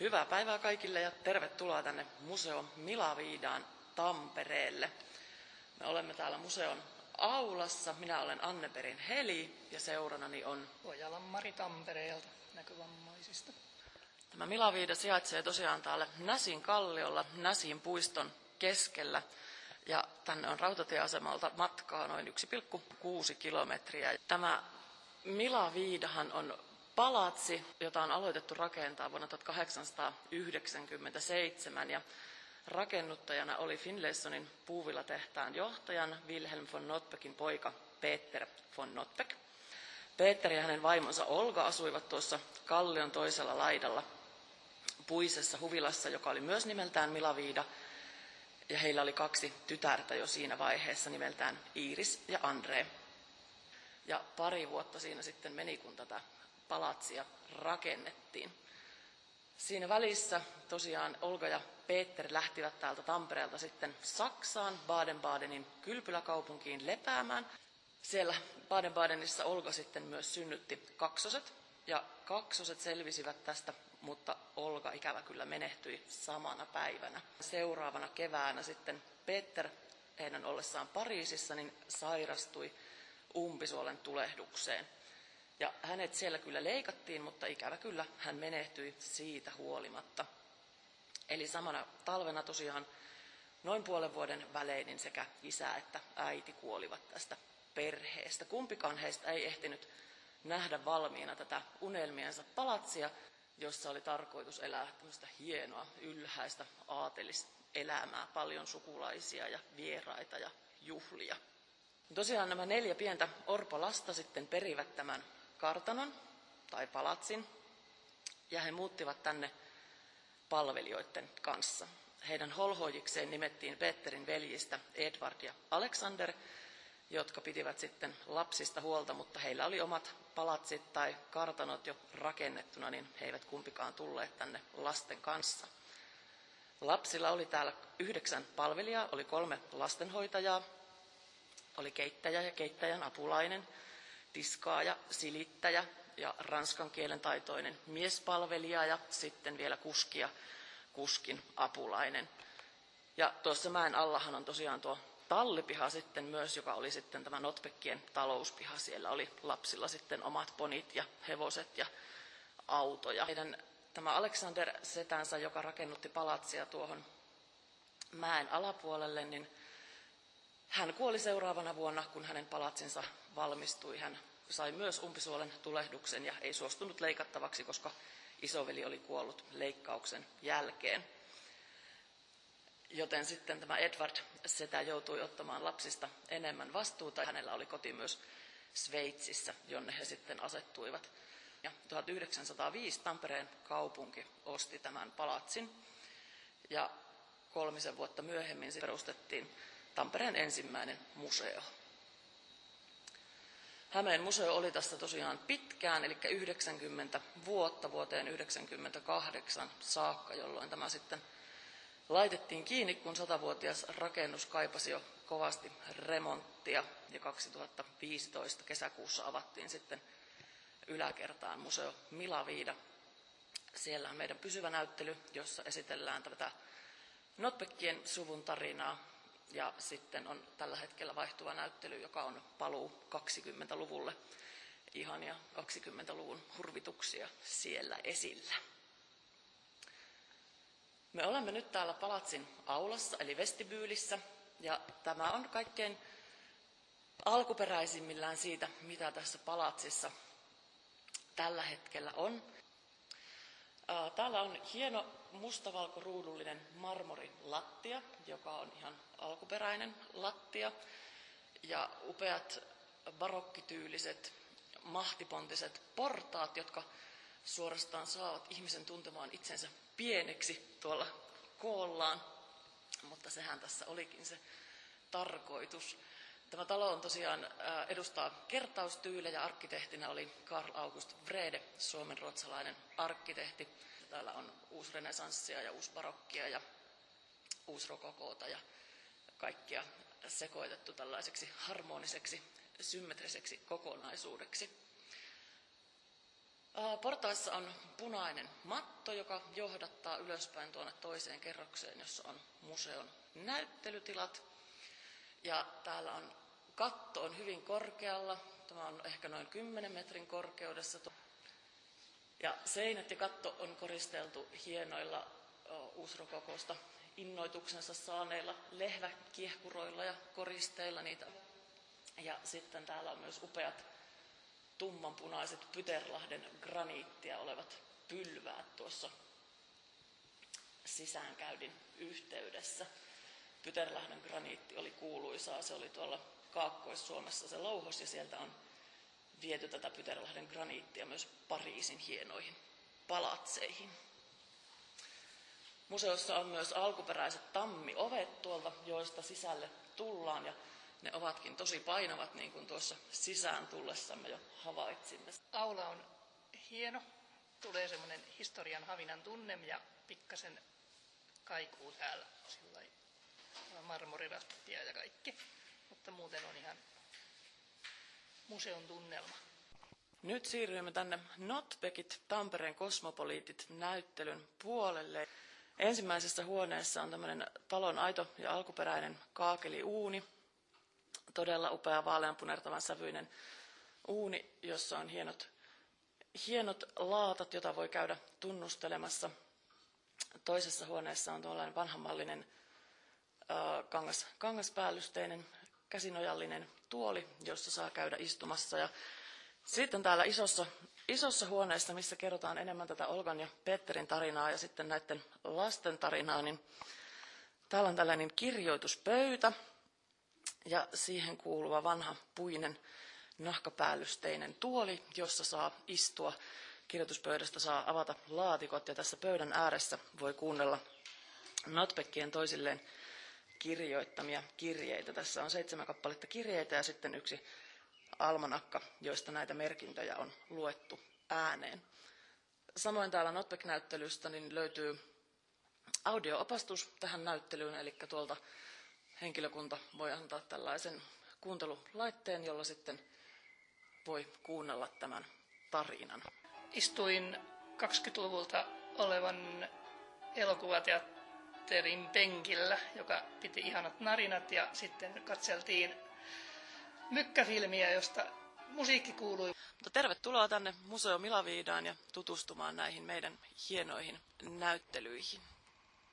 Hyvää päivää kaikille ja tervetuloa tänne Museo Milaviidaan Tampereelle. Me olemme täällä museon aulassa. Minä olen Anne-Perin Heli ja seuranani on Ojalan Mari Tampereelta näkövammaisista. Tämä Milaviida sijaitsee tosiaan täällä Näsin kalliolla, Näsin puiston keskellä. Ja tänne on rautatieasemalta matkaa noin 1,6 kilometriä. Tämä Milaviidahan on palatsi, jota on aloitettu rakentaa vuonna 1897 ja rakennuttajana oli Finlaysonin puuvillatehtaan johtajan Wilhelm von Notbeckin poika Peter von Notbeck. Peter ja hänen vaimonsa Olga asuivat tuossa kallion toisella laidalla puisessa huvilassa, joka oli myös nimeltään Milaviida. Ja heillä oli kaksi tytärtä jo siinä vaiheessa nimeltään Iiris ja Andre. Ja pari vuotta siinä sitten meni, kun tätä palatsia rakennettiin. Siinä välissä tosiaan Olga ja Peter lähtivät täältä Tampereelta sitten Saksaan, Baden-Badenin kylpyläkaupunkiin lepäämään. Siellä Baden-Badenissa Olga sitten myös synnytti kaksoset, ja kaksoset selvisivät tästä, mutta Olga ikävä kyllä menehtyi samana päivänä. Seuraavana keväänä sitten Peter, heidän ollessaan Pariisissa, niin sairastui umpisuolen tulehdukseen. Ja hänet siellä kyllä leikattiin, mutta ikävä kyllä hän menehtyi siitä huolimatta. Eli samana talvena tosiaan noin puolen vuoden välein niin sekä isä että äiti kuolivat tästä perheestä. Kumpikaan heistä ei ehtinyt nähdä valmiina tätä unelmiensa palatsia, jossa oli tarkoitus elää tämmöistä hienoa, ylhäistä, aateliselämää, paljon sukulaisia ja vieraita ja juhlia. Tosiaan nämä neljä pientä orpolasta sitten perivät tämän kartanon tai palatsin, ja he muuttivat tänne palvelijoiden kanssa. Heidän holhoijikseen nimettiin Petterin veljistä Edward ja Alexander, jotka pitivät sitten lapsista huolta, mutta heillä oli omat palatsit tai kartanot jo rakennettuna, niin he eivät kumpikaan tulleet tänne lasten kanssa. Lapsilla oli täällä yhdeksän palvelijaa, oli kolme lastenhoitajaa, oli keittäjä ja keittäjän apulainen, tiskaaja, silittäjä ja ranskan kielen taitoinen miespalvelija ja sitten vielä kuski ja kuskin apulainen. Ja tuossa mäen allahan on tosiaan tuo tallipiha sitten myös, joka oli sitten tämä Notbekkien talouspiha. Siellä oli lapsilla sitten omat ponit ja hevoset ja autoja. Heidän tämä Alexander setänsä, joka rakennutti palatsia tuohon mäen alapuolelle, niin hän kuoli seuraavana vuonna, kun hänen palatsinsa valmistui. Hän sai myös umpisuolen tulehduksen ja ei suostunut leikattavaksi, koska isoveli oli kuollut leikkauksen jälkeen. Joten sitten tämä Edward setä joutui ottamaan lapsista enemmän vastuuta. Hänellä oli koti myös Sveitsissä, jonne he sitten asettuivat. Ja 1905 Tampereen kaupunki osti tämän palatsin ja kolmisen vuotta myöhemmin perustettiin Tampereen ensimmäinen museo. Hämeen museo oli tässä tosiaan pitkään, eli 90 vuotta vuoteen 98 saakka, jolloin tämä sitten laitettiin kiinni, kun satavuotias rakennus kaipasi jo kovasti remonttia ja 2015 kesäkuussa avattiin sitten yläkertaan museo Milaviida. Siellä on meidän pysyvä näyttely, jossa esitellään tätä Notbeckien suvun tarinaa ja sitten on tällä hetkellä vaihtuva näyttely, joka on paluu 20-luvulle. Ihania 20-luvun hurvituksia siellä esillä. Me olemme nyt täällä palatsin aulassa, eli vestibyylissä, ja tämä on kaikkein alkuperäisimmillään siitä, mitä tässä palatsissa tällä hetkellä on. Täällä on hieno mustavalkoruudullinen marmorilattia, joka on ihan alkuperäinen lattia. Ja upeat barokkityyliset mahtipontiset portaat, jotka suorastaan saavat ihmisen tuntemaan itsensä pieneksi tuolla koollaan. Mutta sehän tässä olikin se tarkoitus. Tämä talo on tosiaan edustaa kertaustyylejä. Arkkitehtinä oli Karl August Vrede, suomen ruotsalainen arkkitehti. Täällä on uusrenesanssia ja uusbarokkia ja uusrokokoota ja kaikkia sekoitettu tällaiseksi harmoniseksi, symmetriseksi kokonaisuudeksi. Portaissa on punainen matto, joka johdattaa ylöspäin tuonne toiseen kerrokseen, jossa on museon näyttelytilat. Ja täällä on katto on hyvin korkealla. Tämä on ehkä noin 10 metrin korkeudessa. Ja seinät ja katto on koristeltu hienoilla uusrokokosta innoituksensa saaneilla lehväkiehkuroilla ja koristeilla niitä. Ja sitten täällä on myös upeat tummanpunaiset Pyterlahden graniittia olevat pylväät tuossa sisäänkäydin yhteydessä. Pyterlahden graniitti oli kuuluisaa, se oli tuolla Kaakkois-Suomessa se louhos ja sieltä on viety tätä Pyterlahden graniittia myös Pariisin hienoihin palatseihin. Museossa on myös alkuperäiset tammiovet tuolta, joista sisälle tullaan ja ne ovatkin tosi painavat, niin kuin tuossa sisään tullessamme jo havaitsimme. Aula on hieno, tulee semmoinen historian havinan tunne ja pikkasen kaikuu täällä sillä marmoriraspia ja kaikki, mutta muuten on ihan museon tunnelma. Nyt siirrymme tänne Notbekit, Tampereen kosmopoliitit näyttelyn puolelle. Ensimmäisessä huoneessa on tämmöinen talon aito ja alkuperäinen kaakeliuuni, todella upea vaaleanpunertavan sävyinen uuni, jossa on hienot, hienot laatat, jota voi käydä tunnustelemassa. Toisessa huoneessa on tuollainen vanhamallinen kangas, kangaspäällysteinen käsinojallinen tuoli, jossa saa käydä istumassa. Ja sitten täällä isossa, isossa huoneessa, missä kerrotaan enemmän tätä Olgan ja Petterin tarinaa ja sitten näiden lasten tarinaa, niin täällä on tällainen kirjoituspöytä ja siihen kuuluva vanha puinen nahkapäällysteinen tuoli, jossa saa istua. Kirjoituspöydästä saa avata laatikot ja tässä pöydän ääressä voi kuunnella notpekkien toisilleen kirjoittamia kirjeitä. Tässä on seitsemän kappaletta kirjeitä ja sitten yksi almanakka, joista näitä merkintöjä on luettu ääneen. Samoin täällä Notbeck-näyttelystä niin löytyy audio-opastus tähän näyttelyyn, eli tuolta henkilökunta voi antaa tällaisen kuuntelulaitteen, jolla sitten voi kuunnella tämän tarinan. Istuin 20-luvulta olevan elokuvateatterin penkillä, joka piti ihanat narinat ja sitten katseltiin mykkäfilmiä, josta musiikki kuului. Mutta tervetuloa tänne Museo Milaviidaan ja tutustumaan näihin meidän hienoihin näyttelyihin.